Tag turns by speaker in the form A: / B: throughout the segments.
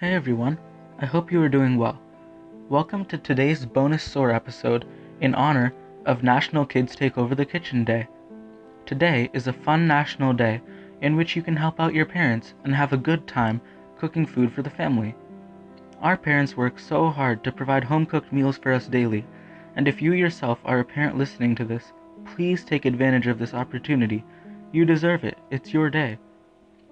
A: Hey everyone, I hope you are doing well. Welcome to today's bonus SOAR episode in honor of National Kids Take Over the Kitchen Day. Today is a fun national day in which you can help out your parents and have a good time cooking food for the family. Our parents work so hard to provide home cooked meals for us daily, and if you yourself are a parent listening to this, please take advantage of this opportunity. You deserve it, it's your day.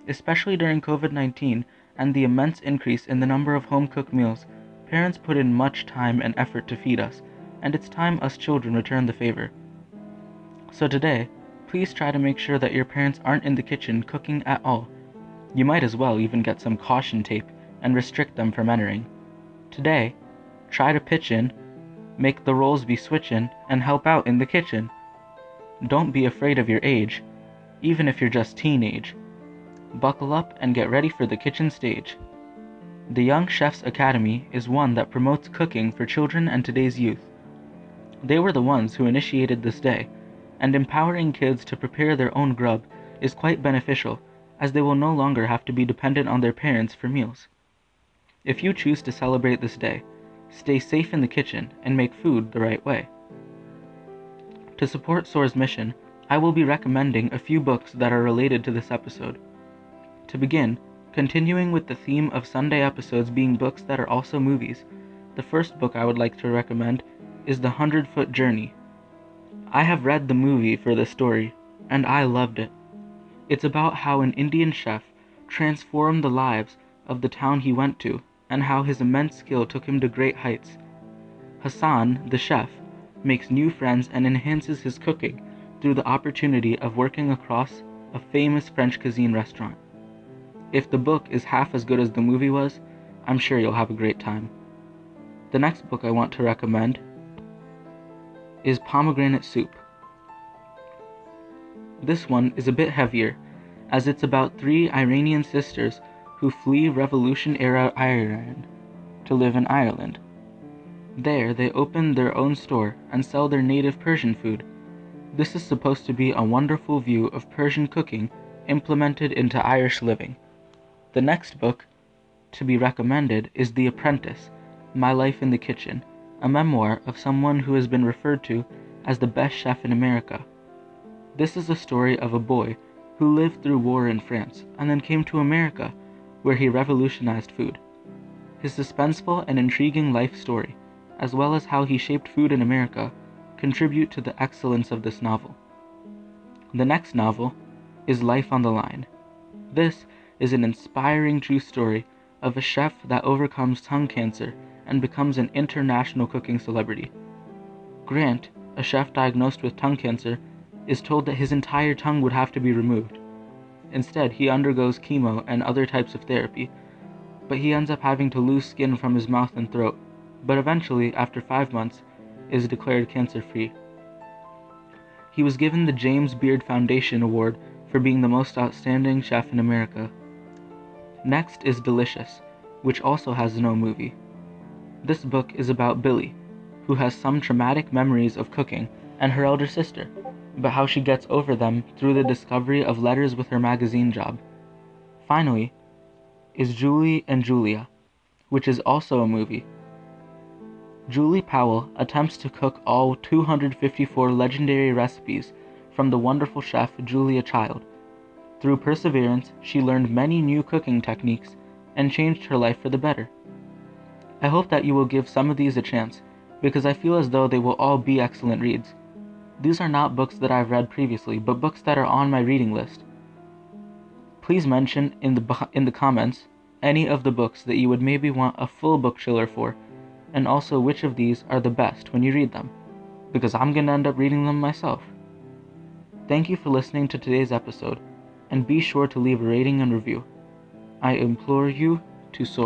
A: Especially during COVID 19 and the immense increase in the number of home cooked meals, parents put in much time and effort to feed us, and it's time us children return the favor. So today, please try to make sure that your parents aren't in the kitchen cooking at all. You might as well even get some caution tape and restrict them from entering. Today, try to pitch in, make the roles be switchin', and help out in the kitchen. Don't be afraid of your age, even if you're just teenage buckle up and get ready for the kitchen stage. The Young Chefs Academy is one that promotes cooking for children and today's youth. They were the ones who initiated this day, and empowering kids to prepare their own grub is quite beneficial as they will no longer have to be dependent on their parents for meals. If you choose to celebrate this day, stay safe in the kitchen and make food the right way. To support SOAR's mission, I will be recommending a few books that are related to this episode. To begin, continuing with the theme of Sunday episodes being books that are also movies, the first book I would like to recommend is The Hundred Foot Journey. I have read the movie for this story, and I loved it. It's about how an Indian chef transformed the lives of the town he went to, and how his immense skill took him to great heights. Hassan, the chef, makes new friends and enhances his cooking through the opportunity of working across a famous French cuisine restaurant. If the book is half as good as the movie was, I'm sure you'll have a great time. The next book I want to recommend is Pomegranate Soup. This one is a bit heavier, as it's about three Iranian sisters who flee Revolution era Iran to live in Ireland. There, they open their own store and sell their native Persian food. This is supposed to be a wonderful view of Persian cooking implemented into Irish living. The next book to be recommended is The Apprentice My Life in the Kitchen, a memoir of someone who has been referred to as the best chef in America. This is the story of a boy who lived through war in France and then came to America, where he revolutionized food. His suspenseful and intriguing life story, as well as how he shaped food in America, contribute to the excellence of this novel. The next novel is Life on the Line. This is an inspiring true story of a chef that overcomes tongue cancer and becomes an international cooking celebrity. Grant, a chef diagnosed with tongue cancer, is told that his entire tongue would have to be removed. Instead, he undergoes chemo and other types of therapy, but he ends up having to lose skin from his mouth and throat, but eventually, after five months, is declared cancer free. He was given the James Beard Foundation Award for being the most outstanding chef in America. Next is Delicious, which also has no movie. This book is about Billie, who has some traumatic memories of cooking, and her elder sister, but how she gets over them through the discovery of letters with her magazine job. Finally, is Julie and Julia, which is also a movie. Julie Powell attempts to cook all 254 legendary recipes from the wonderful chef Julia Child through perseverance, she learned many new cooking techniques and changed her life for the better. I hope that you will give some of these a chance, because I feel as though they will all be excellent reads. These are not books that I've read previously, but books that are on my reading list. Please mention in the, in the comments any of the books that you would maybe want a full book chiller for, and also which of these are the best when you read them, because I'm going to end up reading them myself. Thank you for listening to today's episode and be sure to leave a rating and review. I implore you to soar.